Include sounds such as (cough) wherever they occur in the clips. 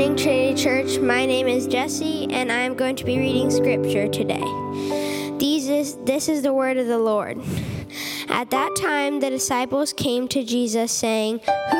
morning, Trinity Church. My name is Jesse, and I am going to be reading scripture today. These is, this is the word of the Lord. At that time, the disciples came to Jesus, saying, Who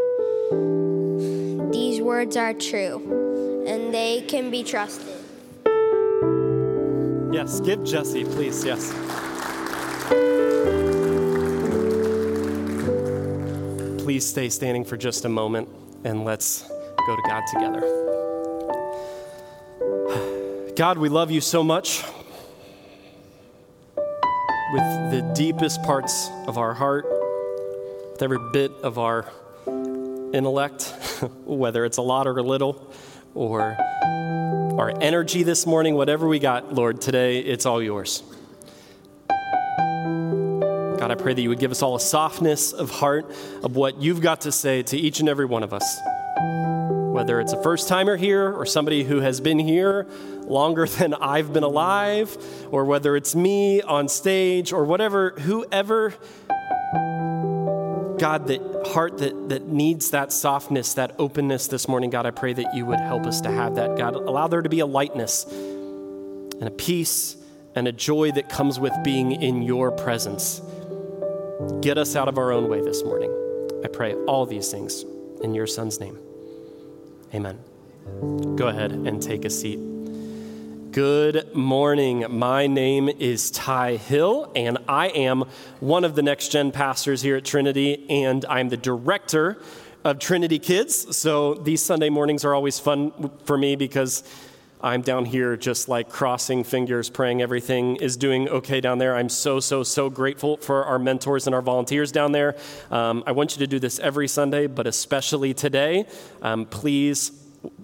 These words are true, and they can be trusted. Yes, give Jesse, please. Yes. Please stay standing for just a moment and let's go to God together. God, we love you so much with the deepest parts of our heart, with every bit of our intellect, (laughs) whether it's a lot or a little, or our energy this morning, whatever we got, Lord, today it's all yours. God, I pray that you would give us all a softness of heart of what you've got to say to each and every one of us. Whether it's a first timer here or somebody who has been here longer (laughs) than I've been alive, or whether it's me on stage or whatever, whoever, God, that heart that, that needs that softness, that openness this morning, God, I pray that you would help us to have that. God, allow there to be a lightness and a peace and a joy that comes with being in your presence. Get us out of our own way this morning. I pray all these things in your son's name. Amen. Go ahead and take a seat. Good morning. My name is Ty Hill, and I am one of the next gen pastors here at Trinity, and I'm the director of Trinity Kids. So these Sunday mornings are always fun for me because I'm down here just like crossing fingers, praying everything is doing okay down there. I'm so, so, so grateful for our mentors and our volunteers down there. Um, I want you to do this every Sunday, but especially today. Um, please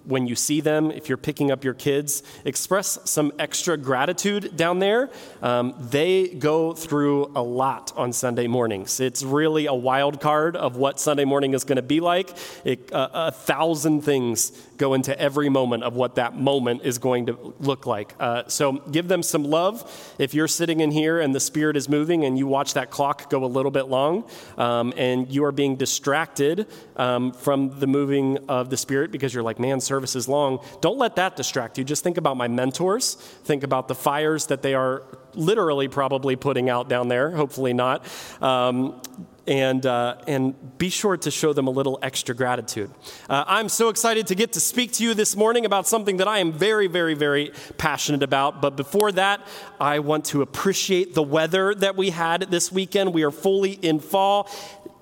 when you see them, if you're picking up your kids, express some extra gratitude down there. Um, they go through a lot on Sunday mornings. It's really a wild card of what Sunday morning is going to be like. It, uh, a thousand things go into every moment of what that moment is going to look like. Uh, so give them some love. If you're sitting in here and the Spirit is moving and you watch that clock go a little bit long um, and you are being distracted um, from the moving of the Spirit because you're like, man, long, don't let that distract you. Just think about my mentors. Think about the fires that they are literally probably putting out down there, hopefully not. Um, and, uh, and be sure to show them a little extra gratitude. Uh, I'm so excited to get to speak to you this morning about something that I am very, very, very passionate about. But before that, I want to appreciate the weather that we had this weekend. We are fully in fall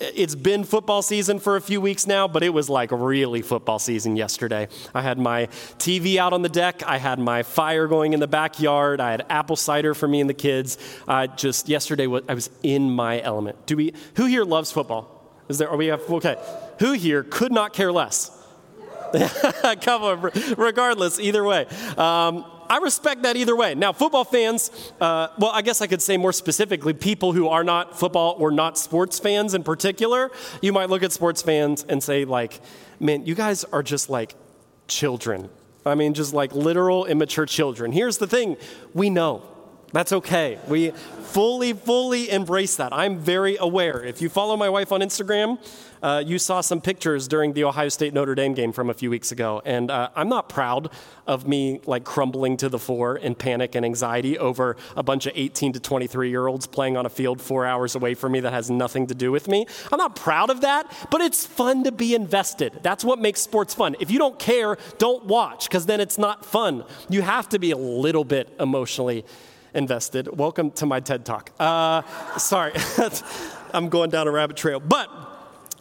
it's been football season for a few weeks now, but it was like really football season yesterday. I had my TV out on the deck, I had my fire going in the backyard, I had apple cider for me and the kids. Uh, just yesterday, I was in my element. Do we? Who here loves football? Is there? Are we have okay? Who here could not care less? (laughs) Come on, regardless, either way. Um, I respect that either way. Now, football fans, uh, well, I guess I could say more specifically, people who are not football or not sports fans in particular, you might look at sports fans and say, like, man, you guys are just like children. I mean, just like literal immature children. Here's the thing we know. That's okay. We fully, fully embrace that. I'm very aware. If you follow my wife on Instagram, uh, you saw some pictures during the Ohio State Notre Dame game from a few weeks ago. And uh, I'm not proud of me like crumbling to the floor in panic and anxiety over a bunch of 18 to 23 year olds playing on a field four hours away from me that has nothing to do with me. I'm not proud of that, but it's fun to be invested. That's what makes sports fun. If you don't care, don't watch because then it's not fun. You have to be a little bit emotionally invested. Welcome to my TED Talk. Uh, sorry, (laughs) I'm going down a rabbit trail. But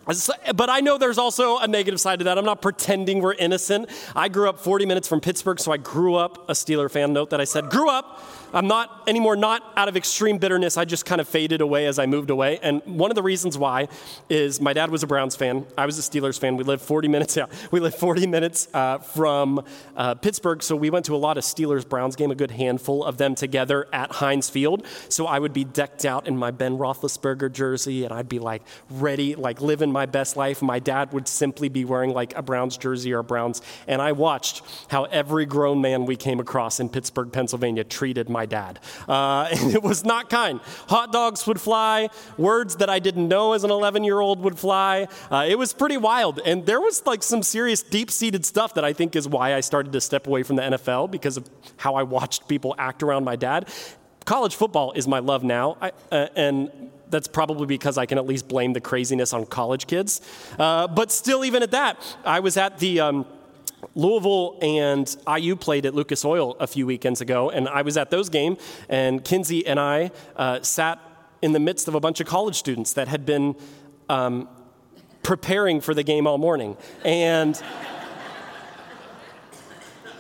but I know there's also a negative side to that. I'm not pretending we're innocent. I grew up 40 minutes from Pittsburgh, so I grew up a Steeler fan. Note that I said grew up. I'm not anymore, not out of extreme bitterness. I just kind of faded away as I moved away. And one of the reasons why is my dad was a Browns fan. I was a Steelers fan. We lived 40 minutes, (laughs) yeah, we lived 40 minutes uh, from uh, Pittsburgh. So we went to a lot of Steelers Browns game, a good handful of them together at Heinz Field. So I would be decked out in my Ben Roethlisberger jersey and I'd be like ready, like living my best life. My dad would simply be wearing like a Browns jersey or Browns. And I watched how every grown man we came across in Pittsburgh, Pennsylvania treated my dad. Uh, (laughs) and it was not kind. Hot dogs would fly, words that I didn't know as an 11 year old would fly. Uh, it was pretty wild. And there was like some serious deep seated stuff that I think is why I started to step away from the NFL because of how I watched people act around my dad. College football is my love now. I, uh, and that's probably because I can at least blame the craziness on college kids. Uh, but still, even at that, I was at the. Um, Louisville and IU played at Lucas Oil a few weekends ago, and I was at those game, and Kinsey and I uh, sat in the midst of a bunch of college students that had been um, preparing for the game all morning. And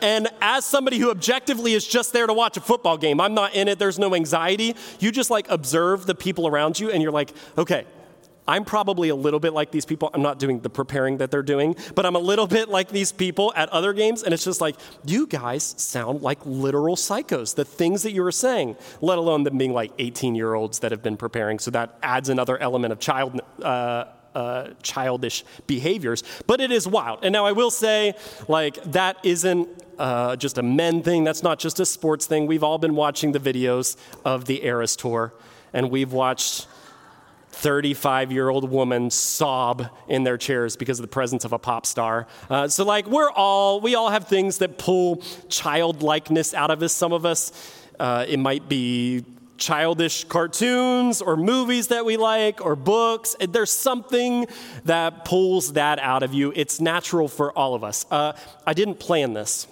and as somebody who objectively is just there to watch a football game, I'm not in it, there's no anxiety. You just like observe the people around you and you're like, okay, I'm probably a little bit like these people. I'm not doing the preparing that they're doing, but I'm a little bit like these people at other games. And it's just like, you guys sound like literal psychos. The things that you were saying, let alone them being like 18 year olds that have been preparing. So that adds another element of child. Uh, uh, childish behaviors, but it is wild. And now I will say, like, that isn't uh, just a men thing, that's not just a sports thing. We've all been watching the videos of the Eras Tour, and we've watched 35 year old woman sob in their chairs because of the presence of a pop star. Uh, so, like, we're all, we all have things that pull childlikeness out of us. Some of us, uh, it might be childish cartoons or movies that we like or books. There's something that pulls that out of you. It's natural for all of us. Uh, I didn't plan this.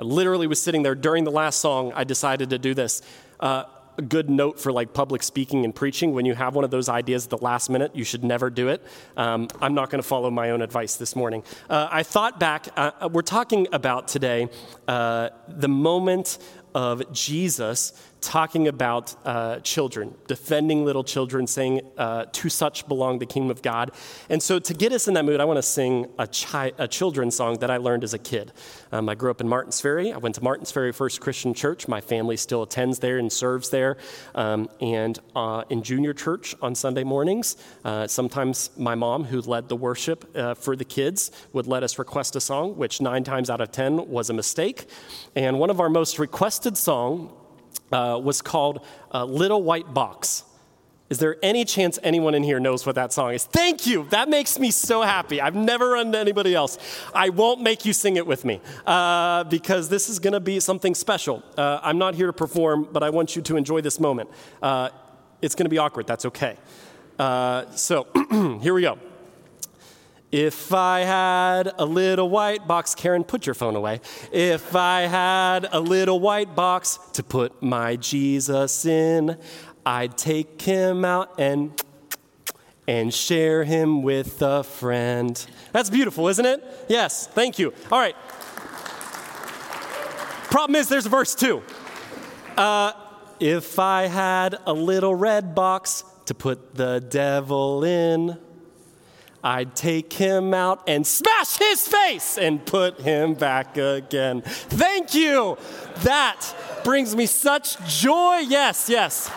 I literally was sitting there during the last song, I decided to do this. Uh, a good note for like public speaking and preaching. When you have one of those ideas at the last minute, you should never do it. Um, I'm not going to follow my own advice this morning. Uh, I thought back, uh, uh, we're talking about today uh, the moment of Jesus talking about uh, children, defending little children, saying, uh, To such belong the kingdom of God. And so, to get us in that mood, I want to sing a, chi- a children's song that I learned as a kid. Um, I grew up in Martins Ferry. I went to Martins Ferry First Christian Church. My family still attends there and serves there. Um, and uh, in junior church on Sunday mornings, uh, sometimes my mom, who led the worship uh, for the kids, would let us request a song, which nine times out of ten was a mistake. And one of our most requested songs uh, was called uh, Little White Box. Is there any chance anyone in here knows what that song is? Thank you. That makes me so happy. I've never run to anybody else. I won't make you sing it with me uh, because this is going to be something special. Uh, I'm not here to perform, but I want you to enjoy this moment. Uh, it's going to be awkward. That's okay. Uh, so (clears throat) here we go. If I had a little white box, Karen, put your phone away. If I had a little white box to put my Jesus in, I'd take him out and and share him with a friend. That's beautiful, isn't it? Yes, thank you. All right. Problem is, there's a verse two. Uh, if I had a little red box to put the devil in, I'd take him out and smash his face and put him back again. Thank you. That brings me such joy. Yes, yes.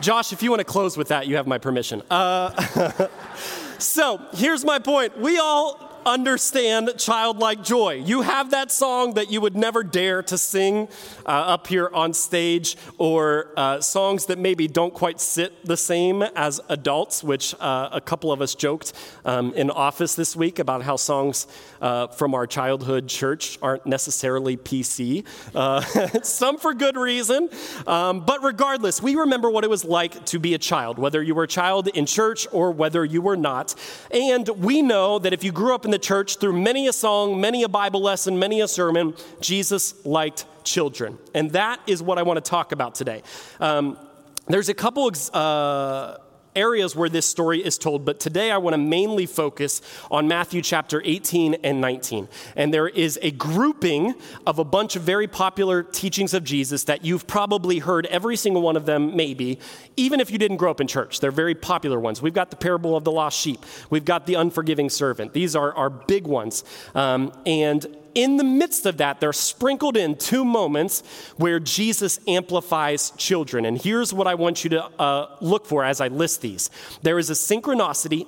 Josh, if you want to close with that, you have my permission. Uh, (laughs) so here's my point. We all understand childlike joy. You have that song that you would never dare to sing uh, up here on stage, or uh, songs that maybe don't quite sit the same as adults, which uh, a couple of us joked um, in office this week about how songs uh, from our childhood church aren't necessarily PC. Uh, (laughs) some for good reason. Um, but regardless, we remember what it was like to be a child, whether you were a child in church or whether you were not. And we know that if you grew up in the church through many a song, many a Bible lesson, many a sermon, Jesus liked children. And that is what I want to talk about today. Um, there's a couple uh, areas where this story is told, but today I want to mainly focus on Matthew chapter 18 and 19. And there is a grouping of a bunch of very popular teachings of Jesus that you've probably heard every single one of them, maybe, even if you didn't grow up in church. They're very popular ones. We've got the parable of the lost sheep, we've got the unforgiving servant. These are, our big ones. Um, and in the midst of that, they're sprinkled in two moments where Jesus amplifies children. And here's what I want you to uh, look for as I list these there is a synchronicity.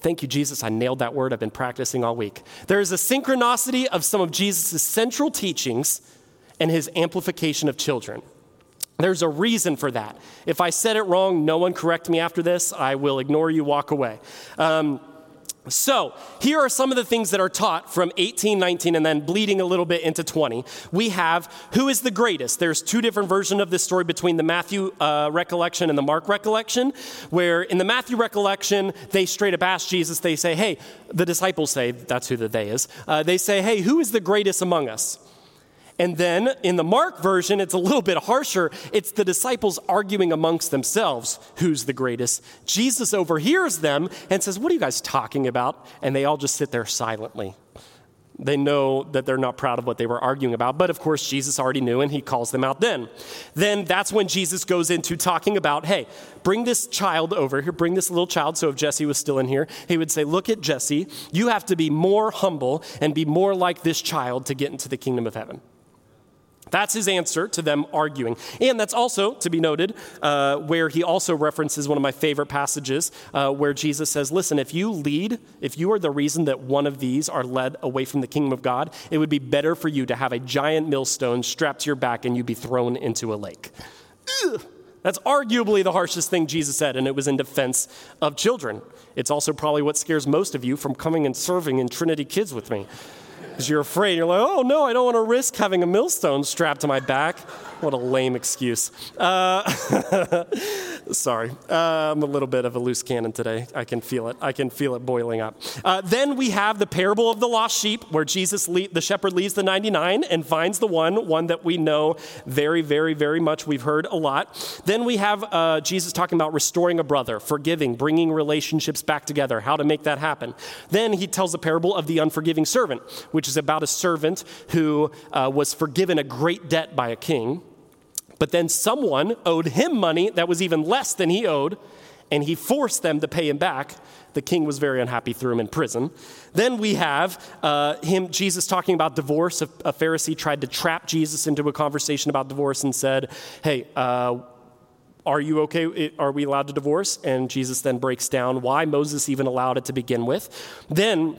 Thank you, Jesus. I nailed that word. I've been practicing all week. There is a synchronicity of some of Jesus' central teachings and his amplification of children. There's a reason for that. If I said it wrong, no one correct me after this. I will ignore you, walk away. Um, so, here are some of the things that are taught from 18, 19, and then bleeding a little bit into 20. We have who is the greatest. There's two different versions of this story between the Matthew uh, recollection and the Mark recollection, where in the Matthew recollection, they straight up ask Jesus, they say, Hey, the disciples say, that's who the they is, uh, they say, Hey, who is the greatest among us? And then in the Mark version, it's a little bit harsher. It's the disciples arguing amongst themselves who's the greatest. Jesus overhears them and says, What are you guys talking about? And they all just sit there silently. They know that they're not proud of what they were arguing about, but of course, Jesus already knew and he calls them out then. Then that's when Jesus goes into talking about, hey, bring this child over here, bring this little child. So if Jesse was still in here, he would say, Look at Jesse, you have to be more humble and be more like this child to get into the kingdom of heaven. That's his answer to them arguing. And that's also, to be noted, uh, where he also references one of my favorite passages uh, where Jesus says, Listen, if you lead, if you are the reason that one of these are led away from the kingdom of God, it would be better for you to have a giant millstone strapped to your back and you be thrown into a lake. Ugh. That's arguably the harshest thing Jesus said, and it was in defense of children. It's also probably what scares most of you from coming and serving in Trinity Kids with me because you're afraid. You're like, oh no, I don't want to risk having a millstone strapped to my back. What a lame excuse. Uh, (laughs) sorry. Uh, I'm a little bit of a loose cannon today. I can feel it. I can feel it boiling up. Uh, then we have the parable of the lost sheep, where Jesus, le- the shepherd, leaves the 99 and finds the one, one that we know very, very, very much. We've heard a lot. Then we have uh, Jesus talking about restoring a brother, forgiving, bringing relationships back together, how to make that happen. Then he tells the parable of the unforgiving servant, which is about a servant who uh, was forgiven a great debt by a king but then someone owed him money that was even less than he owed, and he forced them to pay him back. The king was very unhappy, threw him in prison. Then we have uh, him, Jesus talking about divorce. A, a, Pharisee tried to trap Jesus into a conversation about divorce and said, Hey, uh, are you okay? Are we allowed to divorce? And Jesus then breaks down why Moses even allowed it to begin with. Then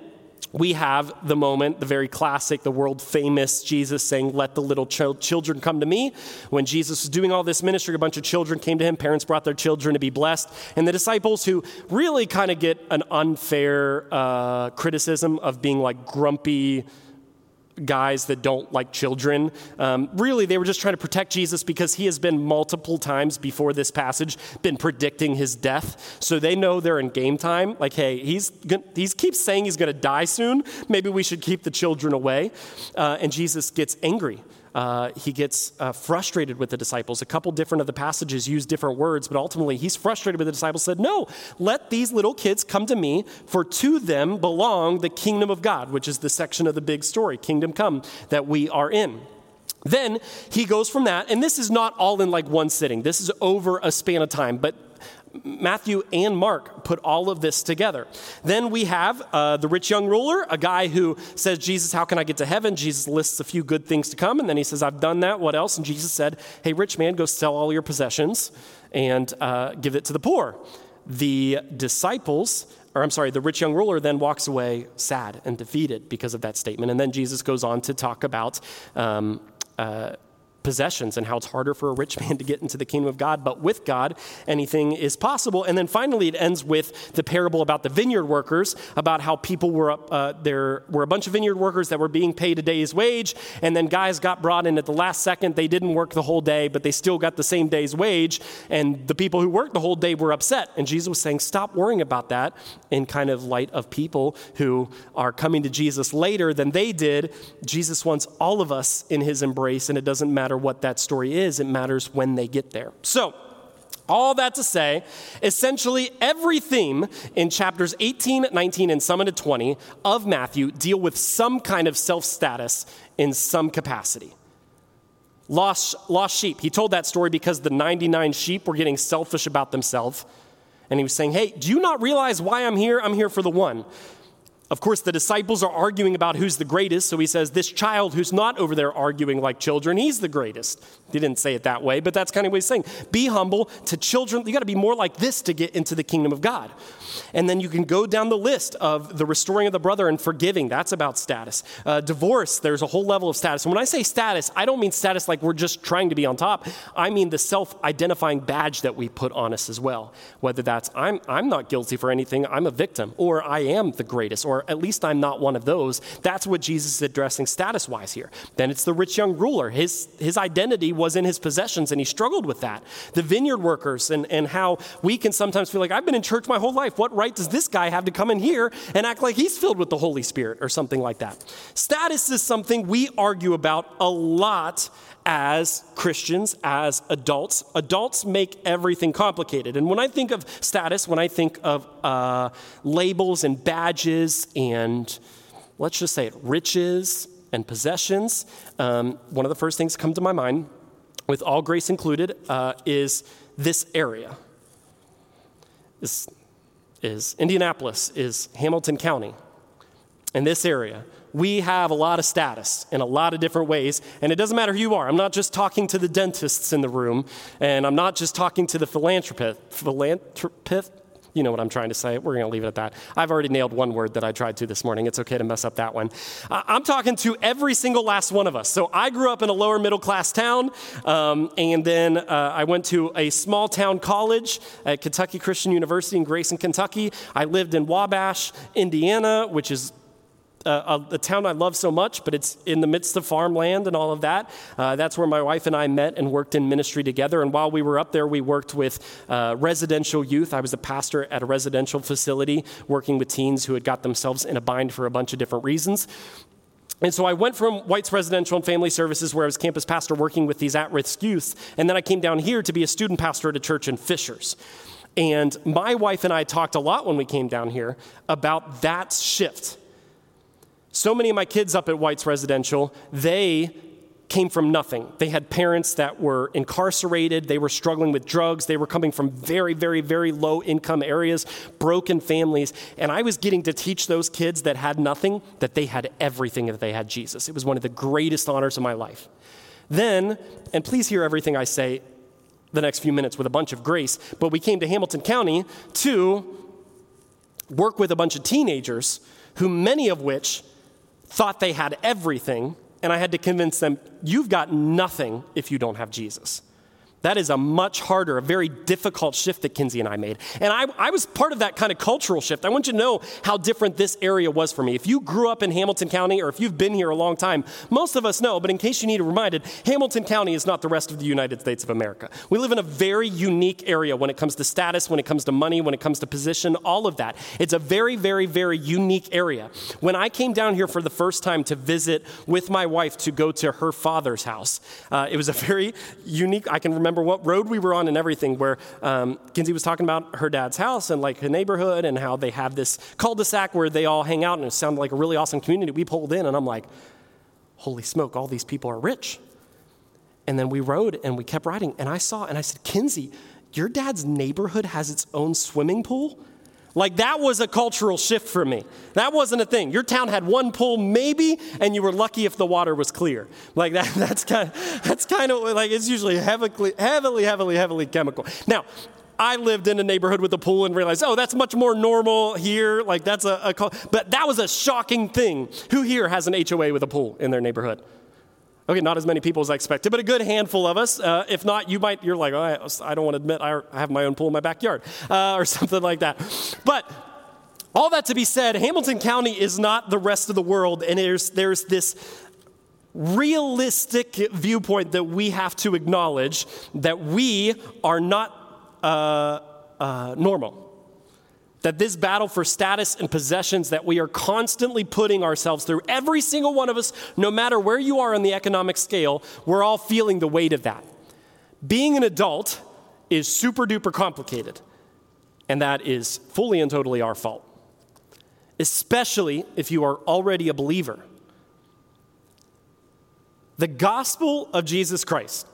we have the moment, the very classic, the world famous Jesus saying, Let the little ch- children come to me. When Jesus was doing all this ministry, a bunch of children came to him. Parents brought their children to be blessed. And the disciples, who really kind of get an unfair uh, criticism of being like grumpy, guys that don't like children. Um, really, they were just trying to protect Jesus because he has been multiple times before this passage been predicting his death. So they know they're in game time. Like, hey, he's gonna, he keeps saying he's going to die soon. Maybe we should keep the children away. Uh, and Jesus gets angry uh, he gets uh, frustrated with the disciples. A couple different of the passages use different words, but ultimately he's frustrated with the disciples, said, No, let these little kids come to me, for to them belong the kingdom of God, which is the section of the big story, kingdom come, that we are in. Then he goes from that, and this is not all in like one sitting. This is over a span of time, but Matthew and Mark put all of this together. Then we have uh, the rich young ruler, a guy who says, Jesus, how can I get to heaven? Jesus lists a few good things to come. And then he says, I've done that. What else? And Jesus said, Hey, rich man, go sell all your possessions and uh, give it to the poor. The disciples, or I'm sorry, the rich young ruler then walks away sad and defeated because of that statement. And then Jesus goes on to talk about. Um, uh, possessions and how it's harder for a rich (laughs) man to get into the kingdom of God. But with God, anything is possible. And then finally, it ends with the parable about the vineyard workers, about how people were, up, uh, there were a bunch of vineyard workers that were being paid a day's wage. And then guys got brought in at the last second. They didn't work the whole day, but they still got the same day's wage. And the people who worked the whole day were upset. And Jesus was saying, stop worrying about that in kind of light of people who are coming to Jesus later than they did. Jesus wants all of us in his embrace, and it doesn't matter matter what that story is, it matters when they get there. So, All that to say, essentially every theme in chapters 18, 19, and some into 20 of Matthew deal with some kind of self status in some capacity. Lost, lost sheep. He told that story because the 99 sheep were getting selfish about themselves. And he was saying, Hey, do you not realize why I'm here? I'm here for the one. Of course, the disciples are arguing about who's the greatest, so he says, This child who's not over there arguing like children, he's the greatest. He didn't say it that way, but that's kind of what he's saying. Be humble to children. You got to be more like this to get into the kingdom of God. And then you can go down the list of the restoring of the brother and forgiving. That's about status. Uh, divorce, there's a whole level of status. And when I say status, I don't mean status like we're just trying to be on top. I mean the self identifying badge that we put on us as well. Whether that's I'm, I'm not guilty for anything, I'm a victim, or I am the greatest, or at least I'm not one of those. That's what Jesus is addressing status wise here. Then it's the rich young ruler. His, his identity was in his possessions, and he struggled with that. The vineyard workers, and, and how we can sometimes feel like, I've been in church my whole life. What right does this guy have to come in here and act like he's filled with the Holy Spirit or something like that? Status is something we argue about a lot as Christians, as adults. Adults make everything complicated. And when I think of status, when I think of uh, labels and badges and let's just say it, riches and possessions, um, one of the first things that come to my mind, with all grace included, uh, is this area. This is Indianapolis, is Hamilton County. In this area, we have a lot of status in a lot of different ways, and it doesn't matter who you are. I'm not just talking to the dentists in the room, and I'm not just talking to the philanthropist. Philanthropist? You know what I'm trying to say. We're going to leave it at that. I've already nailed one word that I tried to this morning. It's okay to mess up that one. I'm talking to every single last one of us. So I grew up in a lower middle class town, um, and then uh, I went to a small town college at Kentucky Christian University in Grayson, Kentucky. I lived in Wabash, Indiana, which is a, a, town I love so much, but it's in the midst of farmland and all of that. Uh, that's where my wife and I met and worked in ministry together. And while we were up there, we worked with uh, residential youth. I was a pastor at a residential facility working with teens who had got themselves in a bind for a bunch of different reasons. And so I went from White's Residential and Family Services, where I was campus pastor working with these at risk youth, and then I came down here to be a student pastor at a church in Fishers. And my wife and I talked a lot when we came down here about that shift so many of my kids up at White's Residential, they came from nothing. They had parents that were incarcerated, they were struggling with drugs, they were coming from very, very, very low income areas, broken families. And I was getting to teach those kids that had nothing that they had everything, that they had Jesus. It was one of the greatest honors of my life. Then, and please hear everything I say the next few minutes with a bunch of grace, but we came to Hamilton County to work with a bunch of teenagers who many of which thought they had everything, and I had to convince them, you've got nothing if you don't have Jesus. That is a much harder, a very difficult shift that Kinsey and I made. And I, I, was part of that kind of cultural shift. I want you to know how different this area was for me. If you grew up in Hamilton County or if you've been here a long time, most of us know, but in case you need it reminded, Hamilton County is not the rest of the United States of America. We live in a very unique area when it comes to status, when it comes to money, when it comes to position, all of that. It's a very, very, very unique area. When I came down here for the first time to visit with my wife to go to her father's house, uh, it was a very unique, I can remember remember what road we were on and everything, where um, Kinsey was talking about her dad's house and like a neighborhood and how they have this cul-de-sac where they all hang out and it sounded like a really awesome community. We pulled in and I'm like, holy smoke, all these people are rich. And then we rode and we kept riding and I saw and I said, Kinsey, your dad's neighborhood has its own swimming pool? Like that was a cultural shift for me. That wasn't a thing. Your town had one pool, maybe, and you were lucky if the water was clear. Like that, (laughs) that's kind of, that's kind of like it's usually heavily, heavily, heavily, heavily chemical. Now, I lived in a neighborhood with a pool and realized, oh, that's much more normal here. Like that's a, a but that was a shocking thing. Who here has an HOA with a pool in their neighborhood? Okay, not as many people as I expected, but a good handful of us. Uh, if not, you might, you're like, oh, I, I, don't want to admit I have my own pool in my backyard uh, or (laughs) something like that. But all that to be said, Hamilton County is not the rest of the world, and there's, there's this realistic viewpoint that we have to acknowledge that we are not uh, uh normal that this battle for status and possessions that we are constantly putting ourselves through, every single one of us, no matter where you are on the economic scale, we're all feeling the weight of that. Being an adult is super duper complicated. And that is fully and totally our fault, especially if you are already a believer. The gospel of Jesus Christ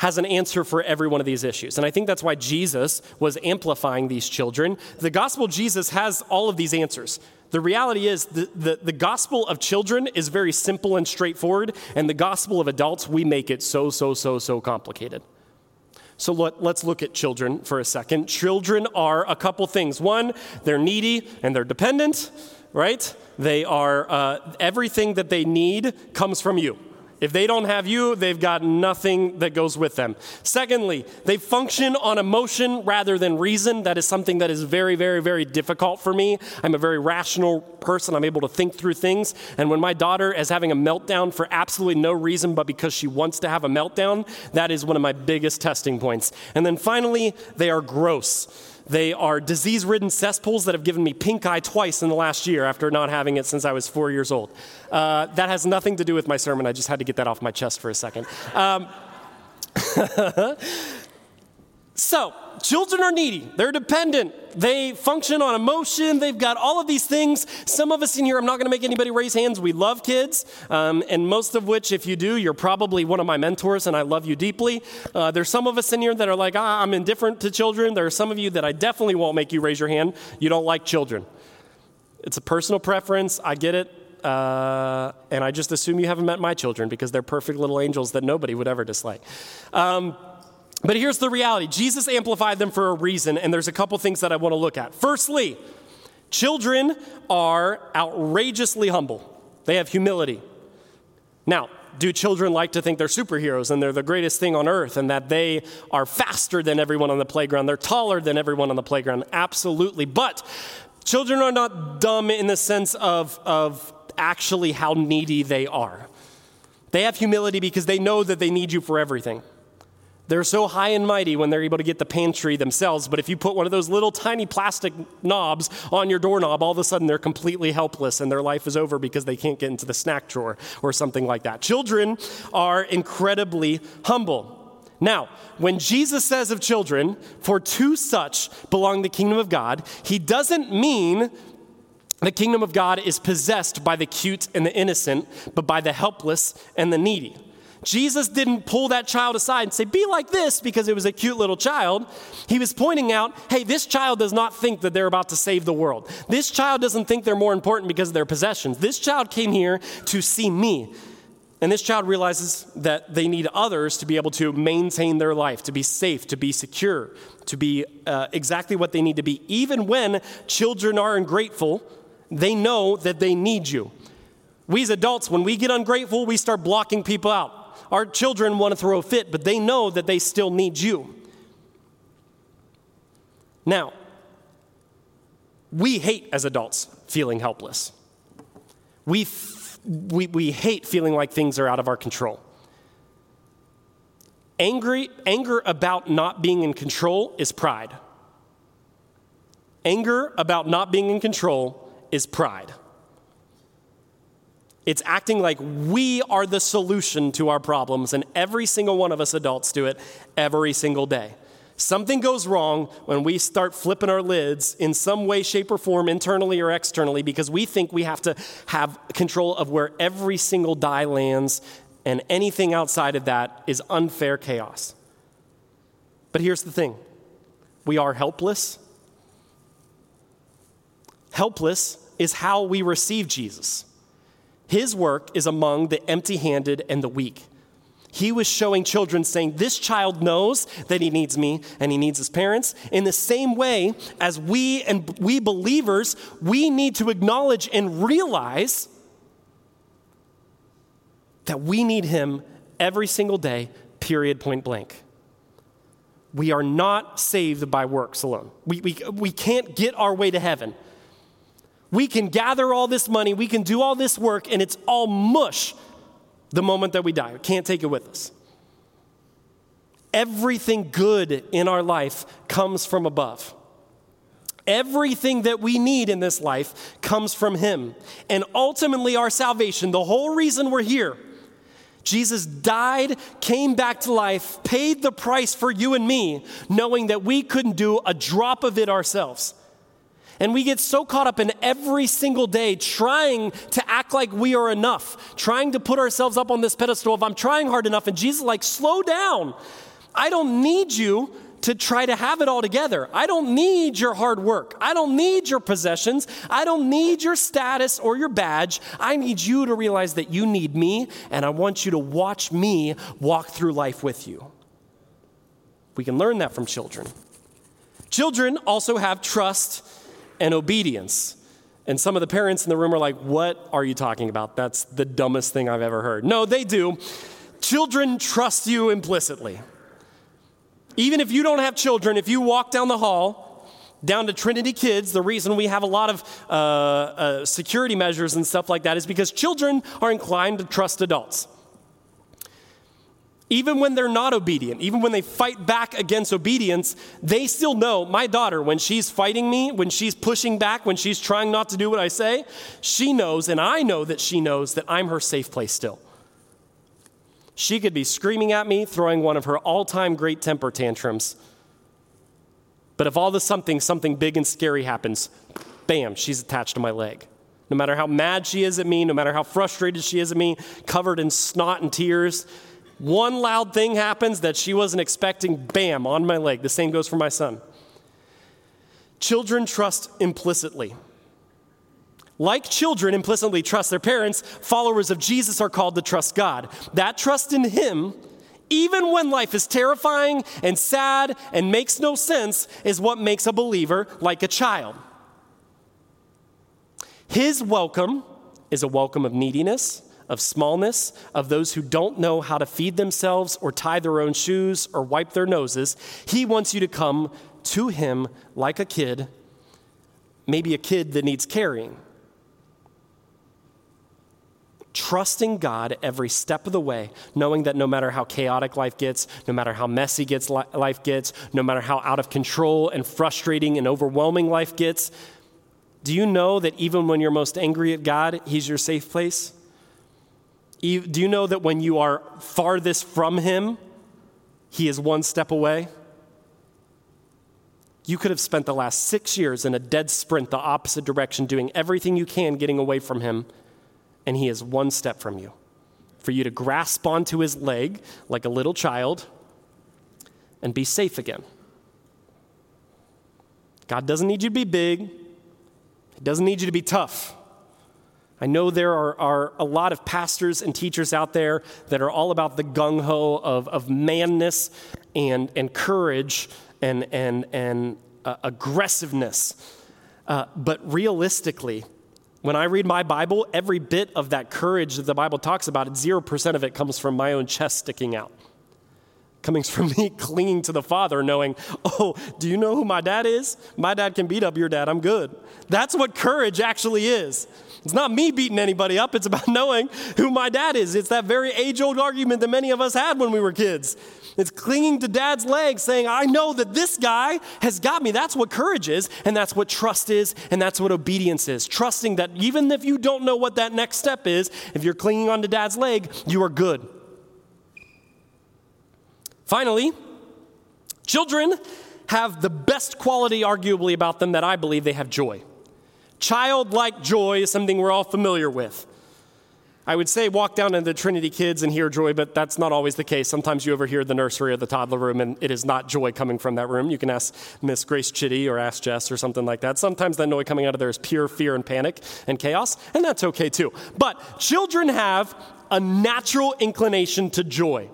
has an answer for every one of these issues. And I think that's why Jesus was amplifying these children. The gospel Jesus has all of these answers. The reality is, the, the, the, gospel of children is very simple and straightforward, and the gospel of adults, we make it so, so, so, so complicated. So let, us look at children for a second. Children are a couple things. One, they're needy and they're dependent, right? They are, uh, everything that they need comes from you. If they don't have you, they've got nothing that goes with them. Secondly, they function on emotion rather than reason. That is something that is very, very, very difficult for me. I'm a very rational person. I'm able to think through things. And when my daughter is having a meltdown for absolutely no reason but because she wants to have a meltdown, that is one of my biggest testing points. And then finally, they are gross. They are disease ridden cesspools that have given me pink eye twice in the last year after not having it since I was four years old. Uh, that has nothing to do with my sermon. I just had to get that off my chest for a second. Um, (laughs) so, children are needy. They're dependent. They function on emotion. They've got all of these things. Some of us in here, I'm not going to make anybody raise hands. We love kids. Um, and most of which, if you do, you're probably one of my mentors and I love you deeply. Uh, there's some of us in here that are like, ah, I'm indifferent to children. There are some of you that I definitely won't make you raise your hand. You don't like children. It's a personal preference. I get it. Uh, and I just assume you haven't met my children because they're perfect little angels that nobody would ever dislike. Um, but here's the reality Jesus amplified them for a reason, and there's a couple things that I want to look at. Firstly, children are outrageously humble, they have humility. Now, do children like to think they're superheroes and they're the greatest thing on earth and that they are faster than everyone on the playground? They're taller than everyone on the playground? Absolutely. But children are not dumb in the sense of, of actually how needy they are. They have humility because they know that they need you for everything. They're so high and mighty when they're able to get the pantry themselves, but if you put one of those little tiny plastic knobs on your doorknob, all of a sudden they're completely helpless and their life is over because they can't get into the snack drawer or something like that. Children are incredibly humble. Now, when Jesus says of children, for to such belong the kingdom of God, he doesn't mean the kingdom of God is possessed by the cute and the innocent, but by the helpless and the needy. Jesus didn't pull that child aside and say, Be like this because it was a cute little child. He was pointing out, Hey, this child does not think that they're about to save the world. This child doesn't think they're more important because of their possessions. This child came here to see me. And this child realizes that they need others to be able to maintain their life, to be safe, to be secure, to be uh, exactly what they need to be. Even when children are ungrateful, they know that they need you. We as adults, when we get ungrateful, we start blocking people out. Our children want to throw a fit, but they know that they still need you. Now, we hate as adults feeling helpless. We, f- we, we hate feeling like things are out of our control. Angry, anger about not being in control is pride. Anger about not being in control is pride. It's acting like we are the solution to our problems, and every single one of us adults do it every single day. Something goes wrong when we start flipping our lids in some way, shape, or form, internally or externally, because we think we have to have control of where every single die lands, and anything outside of that is unfair chaos. But here's the thing we are helpless. Helpless is how we receive Jesus. His work is among the empty handed and the weak. He was showing children, saying, This child knows that he needs me and he needs his parents. In the same way as we and we believers, we need to acknowledge and realize that we need him every single day, period, point blank. We are not saved by works alone. We, we, we can't get our way to heaven. We can gather all this money, we can do all this work, and it's all mush the moment that we die. We can't take it with us. Everything good in our life comes from above. Everything that we need in this life comes from Him. And ultimately, our salvation, the whole reason we're here, Jesus died, came back to life, paid the price for you and me, knowing that we couldn't do a drop of it ourselves. And we get so caught up in every single day trying to act like we are enough, trying to put ourselves up on this pedestal of I'm trying hard enough. And Jesus, like, slow down. I don't need you to try to have it all together. I don't need your hard work. I don't need your possessions. I don't need your status or your badge. I need you to realize that you need me, and I want you to watch me walk through life with you. We can learn that from children. Children also have trust and obedience. And some of the parents in the room are like, What are you talking about? That's the dumbest thing I've ever heard. No, they do. Children trust you implicitly. Even if you don't have children, if you walk down the hall, down to Trinity Kids, the reason we have a lot of uh, uh, security measures and stuff like that is because children are inclined to trust adults. Even when they're not obedient, even when they fight back against obedience, they still know my daughter, when she's fighting me, when she's pushing back, when she's trying not to do what I say, she knows, and I know that she knows that I'm her safe place still. She could be screaming at me, throwing one of her all time great temper tantrums. But if all of a something, something big and scary happens, bam, she's attached to my leg. No matter how mad she is at me, no matter how frustrated she is at me, covered in snot and tears, one loud thing happens that she wasn't expecting, bam, on my leg. The same goes for my son. Children trust implicitly. Like children implicitly trust their parents, followers of Jesus are called to trust God. That trust in Him, even when life is terrifying and sad and makes no sense, is what makes a believer like a child. His welcome is a welcome of neediness, of smallness, of those who don't know how to feed themselves or tie their own shoes or wipe their noses. He wants you to come to Him like a kid, maybe a kid that needs carrying. Trusting God every step of the way, knowing that no matter how chaotic life gets, no matter how messy gets life gets, no matter how out of control and frustrating and overwhelming life gets, do you know that even when you're most angry at God, He's your safe place? Do you know that when you are farthest from Him, He is one step away? You could have spent the last six years in a dead sprint the opposite direction, doing everything you can getting away from Him, and He is one step from you. For you to grasp onto His leg like a little child and be safe again. God doesn't need you to be big, He doesn't need you to be tough. I know there are, are, a lot of pastors and teachers out there that are all about the gung ho of, of manness and, and courage and, and, and uh, aggressiveness. Uh, but realistically, when I read my Bible, every bit of that courage that the Bible talks about, 0% of it comes from my own chest sticking out. Coming from (laughs) me clinging to the Father, knowing, oh, do you know who my dad is? My dad can beat up your dad. I'm good. That's what courage actually is. It's not me beating anybody up, it's about (laughs) knowing who my dad is. It's that very age old argument that many of us had when we were kids. It's clinging to dad's legs, saying, I know that this guy has got me. That's what courage is, and that's what trust is, and that's what obedience is. Trusting that even if you don't know what that next step is, if you're clinging onto dad's leg, you are good. Finally, children have the best quality, arguably, about them that I believe they have joy. Childlike joy is something we're all familiar with. I would say walk down into Trinity Kids and hear joy, but that's not always the case. Sometimes you overhear the nursery or the toddler room, and it is not joy coming from that room. You can ask Miss Grace Chitty or ask Jess or something like that. Sometimes that noise coming out of there is pure fear and panic and chaos, and that's okay too. But children have a natural inclination to joy.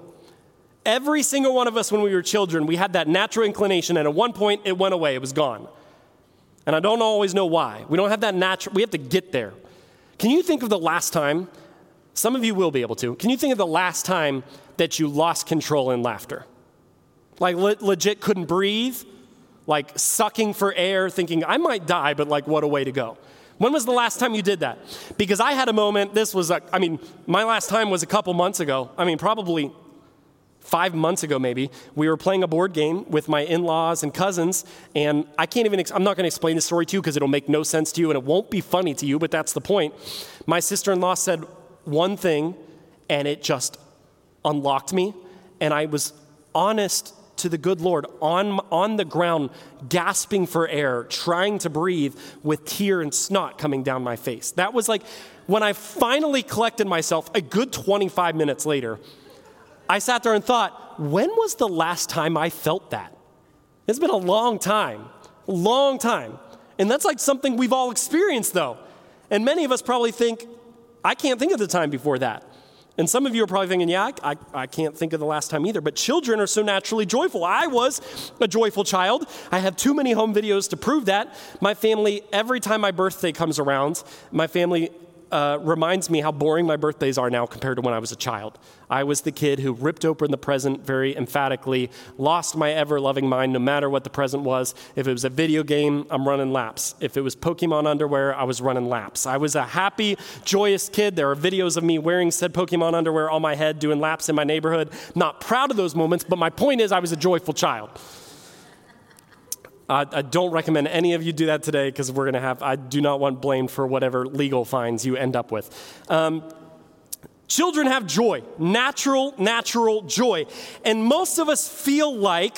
Every single one of us, when we were children, we had that natural inclination, and at one point it went away, it was gone. And I don't always know why. We don't have that natural, we have to get there. Can you think of the last time, some of you will be able to, can you think of the last time that you lost control in laughter? Like le- legit couldn't breathe, like sucking for air, thinking, I might die, but like what a way to go. When was the last time you did that? Because I had a moment, this was, a, I mean, my last time was a couple months ago. I mean, probably five months ago maybe we were playing a board game with my in-laws and cousins and i can't even i'm not going to explain the story to you because it'll make no sense to you and it won't be funny to you but that's the point my sister-in-law said one thing and it just unlocked me, and I was honest to the good Lord on, on the ground, gasping for air, trying to breathe with tear and snot coming down my face. That was like when I finally collected myself a good 25 minutes later. I sat there and thought, when was the last time I felt that? It's been a long time, long time. And that's like something we've all experienced, though. And many of us probably think, I can't think of the time before that. And some of you are probably thinking, yeah, I, I, can't think of the last time either. But children are so naturally joyful. I was a joyful child. I have too many home videos to prove that. My family, every time my birthday comes around, my family uh, reminds me how boring my birthdays are now compared to when I was a child. I was the kid who ripped open the present very emphatically, lost my ever loving mind no matter what the present was. If it was a video game, I'm running laps. If it was Pokemon underwear, I was running laps. I was a happy, joyous kid. There are videos of me wearing said Pokemon underwear on my head, doing laps in my neighborhood. Not proud of those moments, but my point is, I was a joyful child. I, I don't recommend any of you do that today because we're going to have, I do not want blame for whatever legal fines you end up with. Um, children have joy, natural, natural joy. And most of us feel like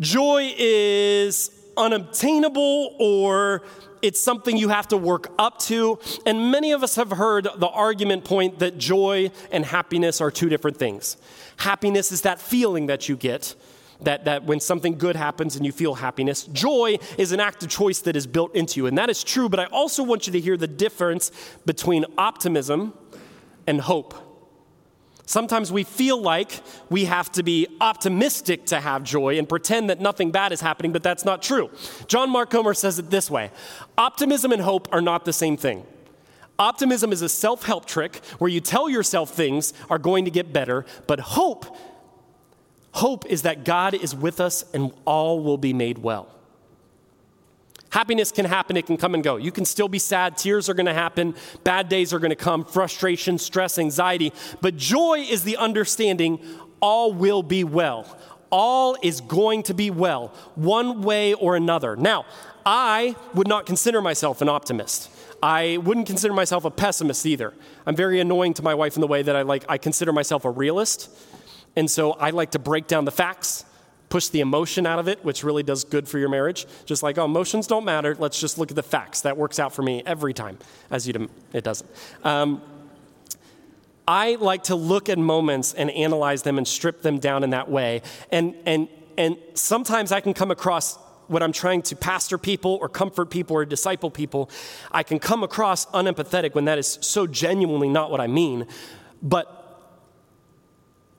joy is unobtainable or it's something you have to work up to. And many of us have heard the argument point that joy and happiness are two different things. Happiness is that feeling that you get that, that when something good happens and you feel happiness. Joy is an act of choice that is built into you, and that is true, but I also want you to hear the difference between optimism and hope. Sometimes we feel like we have to be optimistic to have joy and pretend that nothing bad is happening, but that's not true. John Mark Comer says it this way Optimism and hope are not the same thing. Optimism is a self help trick where you tell yourself things are going to get better, but hope Hope is that God is with us and all will be made well. Happiness can happen, it can come and go. You can still be sad, tears are gonna happen, bad days are gonna come, frustration, stress, anxiety. But joy is the understanding all will be well. All is going to be well, one way or another. Now, I would not consider myself an optimist. I wouldn't consider myself a pessimist either. I'm very annoying to my wife in the way that I like I consider myself a realist. And so I like to break down the facts, push the emotion out of it, which really does good for your marriage. Just like, oh, emotions don't matter. Let's just look at the facts. That works out for me every time, as you it doesn't. Um, I like to look at moments and analyze them and strip them down in that way. And, and, and sometimes I can come across when I'm trying to pastor people or comfort people or disciple people, I can come across unempathetic when that is so genuinely not what I mean. But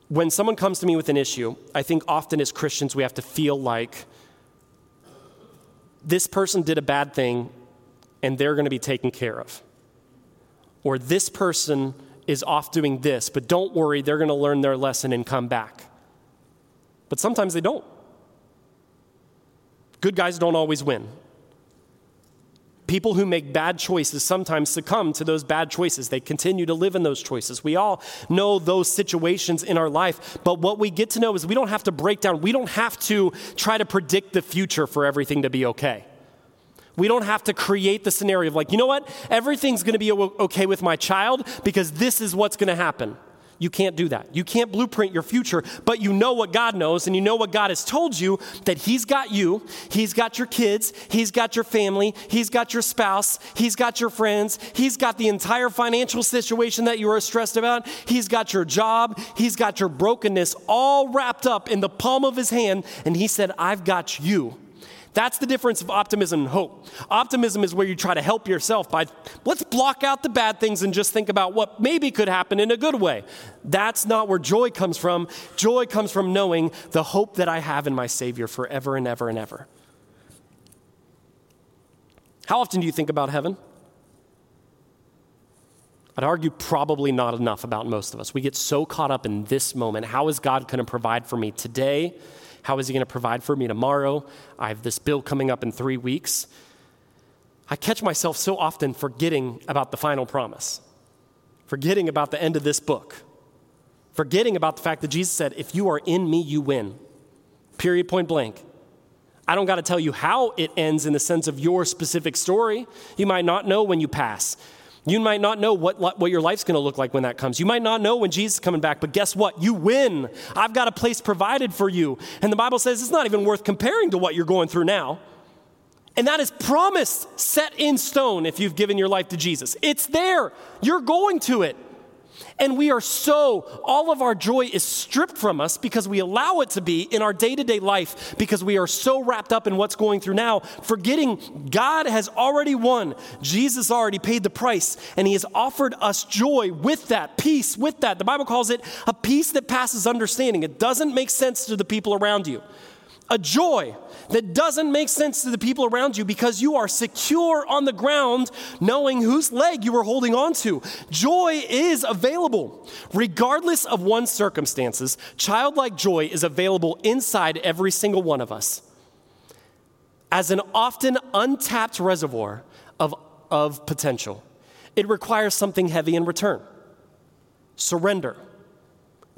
when someone comes to me with an issue, I think often as Christians we have to feel like this person did a bad thing and they're going to be taken care of. Or this person is off doing this, but don't worry, they're going to learn their lesson and come back. But sometimes they don't. Good guys don't always win. People who make bad choices sometimes succumb to those bad choices. They continue to live in those choices. We all know those situations in our life, but what we get to know is we don't have to break down, we don't have to try to predict the future for everything to be okay. We don't have to create the scenario of like, you know what? Everything's going to be okay with my child because this is what's going to happen. You can't do that. You can't blueprint your future, but you know what God knows and you know what God has told you that He's got you, He's got your kids, He's got your family, He's got your spouse, He's got your friends, He's got the entire financial situation that you are stressed about, He's got your job, He's got your brokenness all wrapped up in the palm of His hand, and He said, I've got you. That's the difference of optimism and hope. Optimism is where you try to help yourself by, let's block out the bad things and just think about what maybe could happen in a good way. That's not where joy comes from. Joy comes from knowing the hope that I have in my Savior forever and ever and ever. How often do you think about heaven? I'd argue probably not enough about most of us. We get so caught up in this moment. How is God going to provide for me today? How is he going to provide for me tomorrow? I have this bill coming up in three weeks. I catch myself so often forgetting about the final promise, forgetting about the end of this book, forgetting about the fact that Jesus said, If you are in me, you win. Period, point blank. I don't got to tell you how it ends in the sense of your specific story. You might not know when you pass. You might not know what, what your life's going to look like when that comes. You might not know when Jesus is coming back, but guess what? You win. I've got a place provided for you. And the Bible says it's not even worth comparing to what you're going through now. And that is promised, set in stone if you've given your life to Jesus. It's there. You're going to it. And we are so, all of our joy is stripped from us because we allow it to be in our day to day life because we are so wrapped up in what's going through now, forgetting God has already won. Jesus already paid the price, and He has offered us joy with that, peace with that. The Bible calls it a peace that passes understanding. It doesn't make sense to the people around you a joy that doesn't make sense to the people around you because you are secure on the ground knowing whose leg you are holding on to. Joy is available. Regardless of one's circumstances, childlike joy is available inside every single one of us as an often untapped reservoir of, of potential. It requires something heavy in return surrender.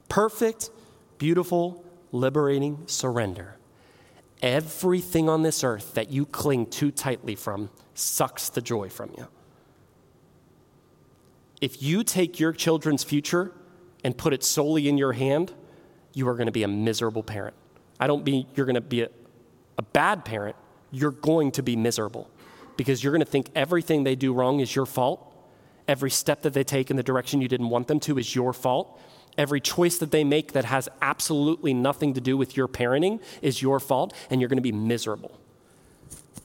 Perfect, beautiful, liberating surrender. Everything on this earth that you cling too tightly from sucks the joy from you. If you take your children's future and put it solely in your hand, you are going to be a miserable parent. I don't mean you're going to be a, a bad parent, you're going to be miserable because you're going to think everything they do wrong is your fault. Every step that they take in the direction you didn't want them to is your fault. Every choice that they make that has absolutely nothing to do with your parenting is your fault, and you're going to be miserable.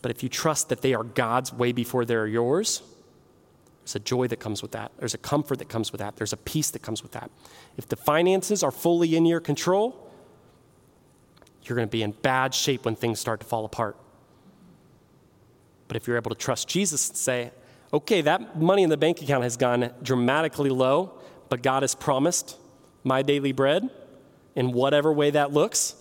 But if you trust that they are God's way before they're yours, there's a joy that comes with that. There's a comfort that comes with that. There's a peace that comes with that. If the finances are fully in your control, you're going to be in bad shape when things start to fall apart. But if you're able to trust Jesus and say, okay, that money in the bank account has gone dramatically low, but God has promised my daily bread in whatever way that looks,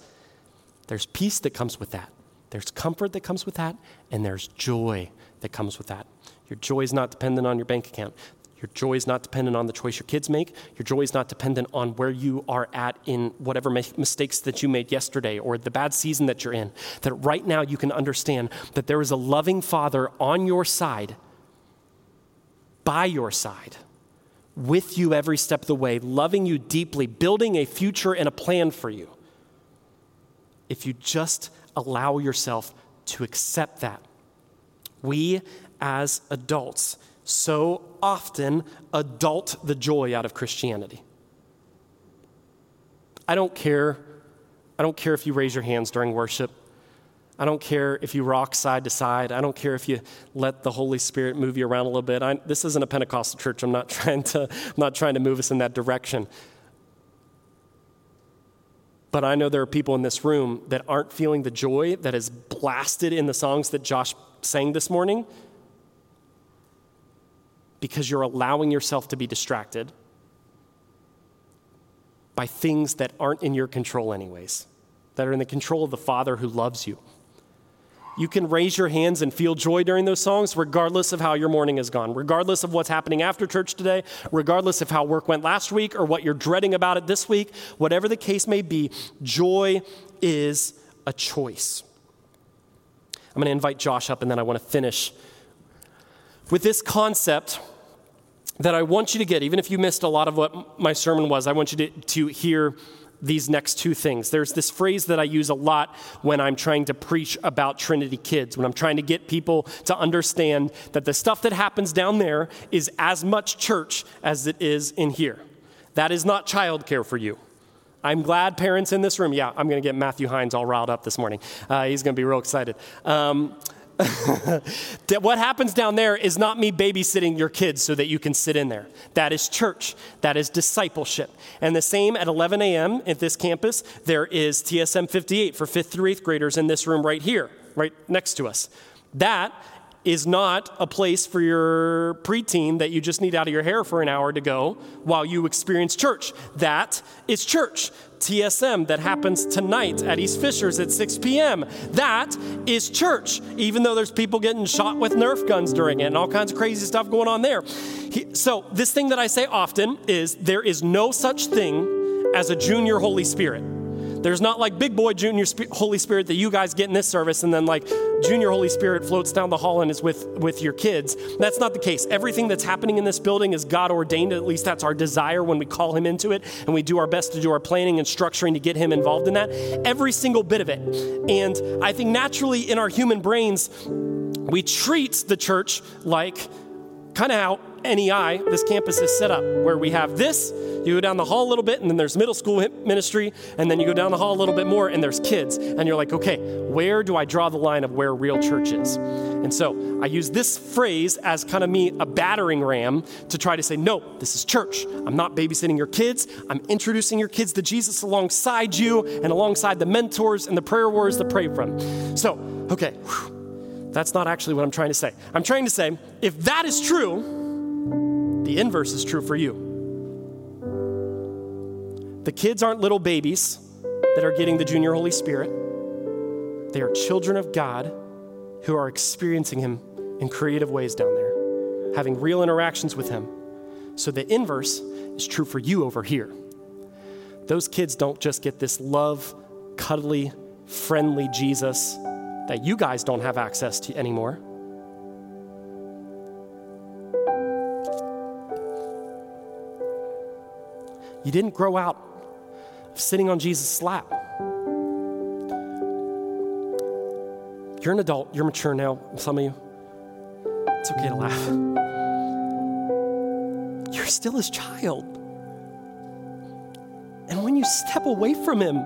there's peace that comes with that. There's comfort that comes with that, and there's joy that comes with that. Your joy is not dependent on your bank account. Your joy is not dependent on the choice your kids make. Your joy is not dependent on where you are at in whatever mistakes that you made yesterday or the bad season that you're in. That right now you can understand that there is a loving Father on your side, by your side with you every step of the way, loving you deeply, building a future and a plan for you. If you just allow yourself to accept that. We as adults so often adult the joy out of Christianity. I don't care. I don't care if you raise your hands during worship. I don't care if you rock side to side. I don't care if you let the Holy Spirit move you around a little bit. I, this isn't a Pentecostal church. I'm not (laughs) trying to, I'm not trying to move us in that direction. But I know there are people in this room that aren't feeling the joy that is blasted in the songs that Josh sang this morning because you're allowing yourself to be distracted by things that aren't in your control, anyways, that are in the control of the Father who loves you you can raise your hands and feel joy during those songs, regardless of how your morning has gone, regardless of what's happening after church today, regardless of how work went last week or what you're dreading about it this week. Whatever the case may be, joy is a choice. I'm going to invite Josh up and then I want to finish with this concept that I want you to get, even if you missed a lot of what my sermon was, I want you to, to hear these next two things. There's this phrase that I use a lot when I'm trying to preach about Trinity kids, when I'm trying to get people to understand that the stuff that happens down there is as much church as it is in here. That is not childcare for you. I'm glad parents in this room, yeah, I'm going to get Matthew Hines all riled up this morning. Uh, he's going to be real excited. Um, (laughs) what happens down there is not me babysitting your kids so that you can sit in there. That is church. That is discipleship. And the same at 11 a.m. at this campus, there is TSM 58 for fifth through eighth graders in this room right here, right next to us. That is not a place for your preteen that you just need out of your hair for an hour to go while you experience church. That is church. TSM that happens tonight at East Fishers at 6 p.m. That is church, even though there's people getting shot with Nerf guns during it and all kinds of crazy stuff going on there. So, this thing that I say often is there is no such thing as a junior Holy Spirit. There's not like big boy junior Sp- Holy Spirit that you guys get in this service and then like junior Holy Spirit floats down the hall and is with, with your kids. That's not the case. Everything that's happening in this building is God ordained. At least that's our desire when we call Him into it and we do our best to do our planning and structuring to get Him involved in that. Every single bit of it. And I think naturally in our human brains, we treat the church like kind of how NEI, this campus is set up, where we have this, you go down the hall a little bit, and then there's middle school ministry, and then you go down the hall a little bit more, and there's kids. And you're like, okay, where do I draw the line of where real church is? And so I use this phrase as kind of me a battering ram to try to say, no, this is church. I'm not babysitting your kids. I'm introducing your kids to Jesus alongside you and alongside the mentors and the prayer warriors to pray from. So, okay. Whew that's not actually what I'm trying to say. I'm trying to say if that is true, the inverse is true for you. The kids aren't little babies that are getting the junior Holy Spirit, they are children of God who are experiencing Him in creative ways down there, having real interactions with Him. So the inverse is true for you over here. Those kids don't just get this love, cuddly, friendly Jesus that you guys don't have access to anymore. You didn't grow out of sitting on Jesus' lap. You're an adult, you're mature now, some of you. It's okay to laugh. You're still his child. And when you step away from him,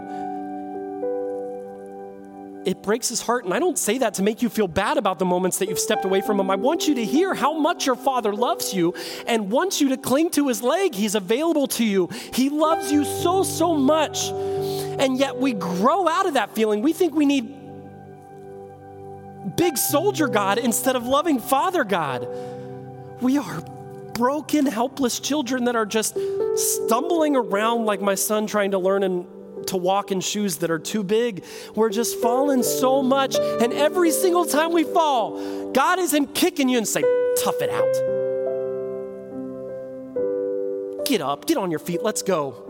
it breaks his heart. And I don't say that to make you feel bad about the moments that you've stepped away from him. I want you to hear how much your father loves you and wants you to cling to his leg. He's available to you. He loves you so, so much. And yet we grow out of that feeling. We think we need big soldier God instead of loving Father God. We are broken, helpless children that are just stumbling around like my son trying to learn and to walk in shoes that are too big. We're just falling so much. And every single time we fall, God isn't kicking you and say, tough it out. Get up, get on your feet, let's go.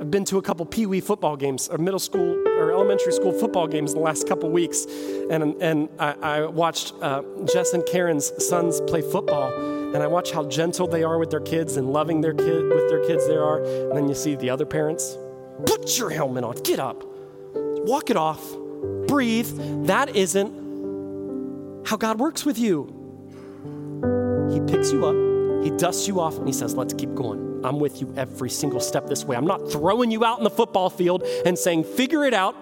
I've been to a couple Pee Wee football games, or middle school or elementary school football games in the last couple weeks, and and I, I watched uh, Jess and Karen's sons play football, and I watch how gentle they are with their kids and loving their kid with their kids they are, and then you see the other parents Put your helmet on. Get up. Walk it off. Breathe. That isn't how God works with you. He picks you up, He dusts you off, and He says, Let's keep going. I'm with you every single step this way. I'm not throwing you out in the football field and saying, Figure it out.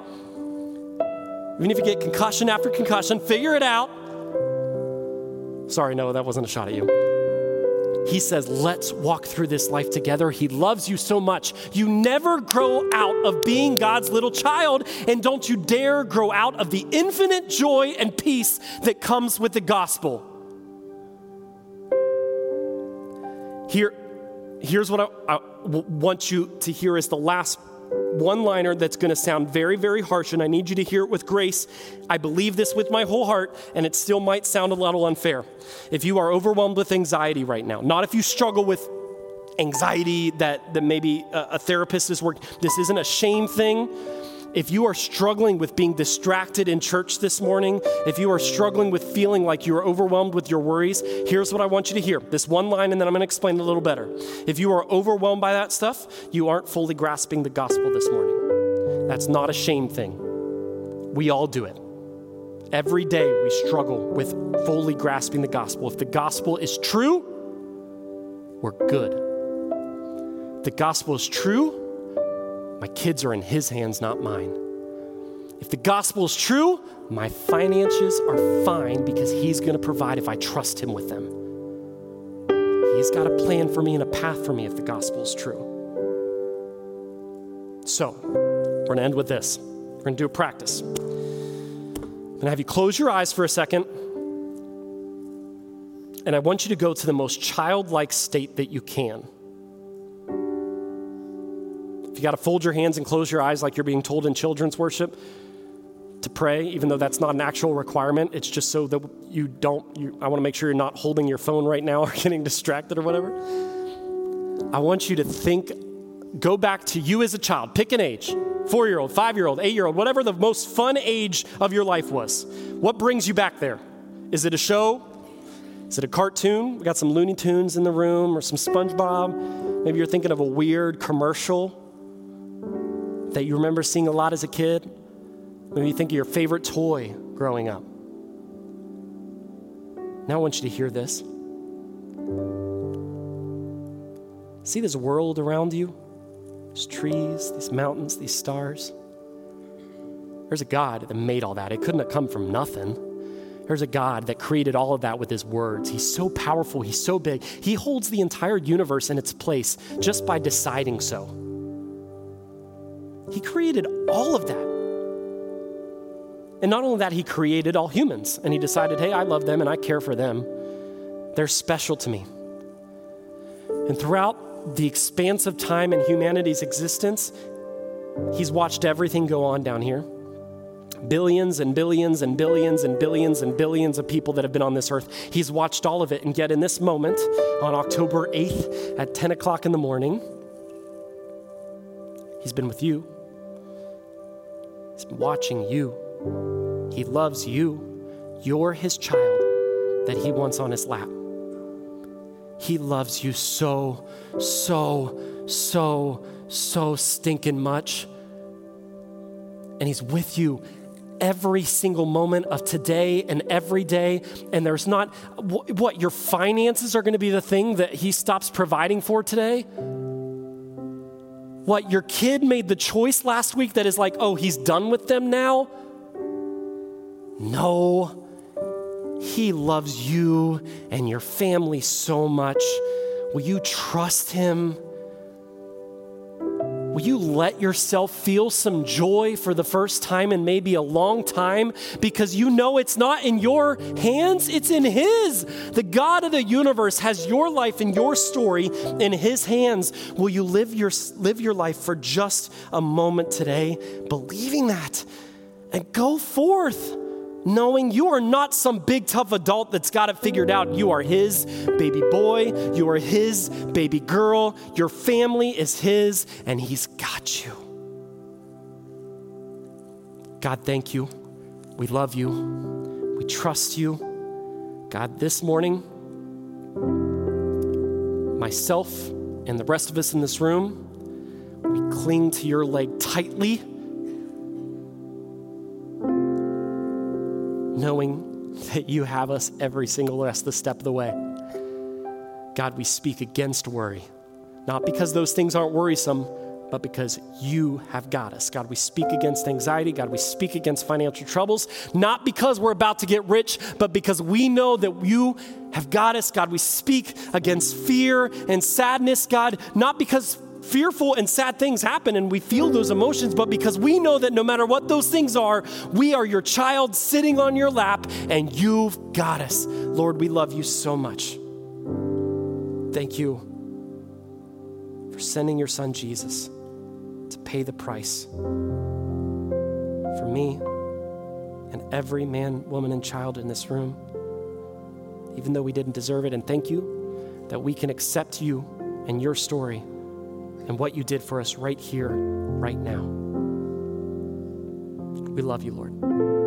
Even if you get concussion after concussion, figure it out. Sorry, no, that wasn't a shot at you. He says, Let's walk through this life together. He loves you so much. You never grow out of being God's little child, and don't you dare grow out of the infinite joy and peace that comes with the gospel. Here, here's what I, I want you to hear as the last one liner that's going to sound very, very harsh, and I need you to hear it with grace. I believe this with my whole heart, and it still might sound a little unfair. If you are overwhelmed with anxiety right now, not if you struggle with anxiety that, that maybe a, a therapist is working, this isn't a shame thing. If you are struggling with being distracted in church this morning, if you are struggling with feeling like you're overwhelmed with your worries, here's what I want you to hear. This one line, and then I'm going to explain it a little better. If you are overwhelmed by that stuff, you aren't fully grasping the gospel this morning. That's not a shame thing. We all do it. Every day we struggle with fully grasping the gospel. If the gospel is true, we're good. the gospel is true, my kids are in His hands, not mine. If the gospel is true, my finances are fine because He's going to provide if I trust Him with them. He's got a plan for me and a path for me if the gospel is true. So, we're going to end with this. We're going to do a practice. I'm going to have you close your eyes for a second. And I want you to go to the most childlike state that you can you got to fold your hands and close your eyes like you're being told in children's worship to pray, even though that's not an actual requirement. It's just so that you don't, you, I want to make sure you're not holding your phone right now (laughs) or getting distracted or whatever. I want you to think go back to you as a child, pick an age four year old, five year old, eight year old, whatever the most fun age of your life was. What brings you back there? Is it a show? Is it a cartoon? We got some Looney Tunes in the room or some SpongeBob. Maybe you're thinking of a weird commercial that you remember seeing a lot as a kid. Maybe you think of your favorite toy growing up. Now I want you to hear this. See this world around you? These trees, these mountains, these stars. There's a God that made all that. It couldn't have come from nothing. There's a God that created all of that with his words. He's so powerful, he's so big. He holds the entire universe in its place just by deciding so. He created all of that. And not only that, he created all humans and he decided, hey, I love them and I care for them. They're special to me. And throughout the expanse of time and humanity's existence, he's watched everything go on down here billions and billions and billions and billions and billions of people that have been on this earth. He's watched all of it. And yet, in this moment, on October 8th at 10 o'clock in the morning, He's been with you. He's watching you. He loves you. You're His child that He wants on His lap. He loves you so, so, so, so stinking much. And He's with you every single moment of today and every day. And there's not what your finances are going to be the thing that he stops providing for today. What your kid made the choice last week that is like, oh, he's done with them now. No, he loves you and your family so much. Will you trust him? Will you let yourself feel some joy for the first time in maybe a long time because you know it's not in your hands, it's in His. The God of the universe has your life and your story in His hands. Will you live your, live your life for just a moment today, believing that, and go forth? Knowing you are not some big tough adult that's got it figured out. You are his baby boy, you are his baby girl, your family is his, and he's got you. God, thank you. We love you. We trust you. God, this morning, myself and the rest of us in this room, we cling to your leg tightly knowing that you have us every single rest the step of the way. God, we speak against worry, not because those things aren't worrisome, but because you have got us. God, we speak against anxiety. God, we speak against financial troubles, not because we're about to get rich, but because we know that you have got us. God, we speak against fear and sadness, God, not because fearful and sad things happen and we feel those emotions, but because we know that no matter what those things are, we are your child sitting on your lap and you've got us. Lord, we love you so much. Thank you for sending your son Jesus to pay the price for me and every man, woman, and child in this room, even though we didn't deserve it. And thank you that we can accept you and your story and what you did for us right here, right now. We love you, Lord.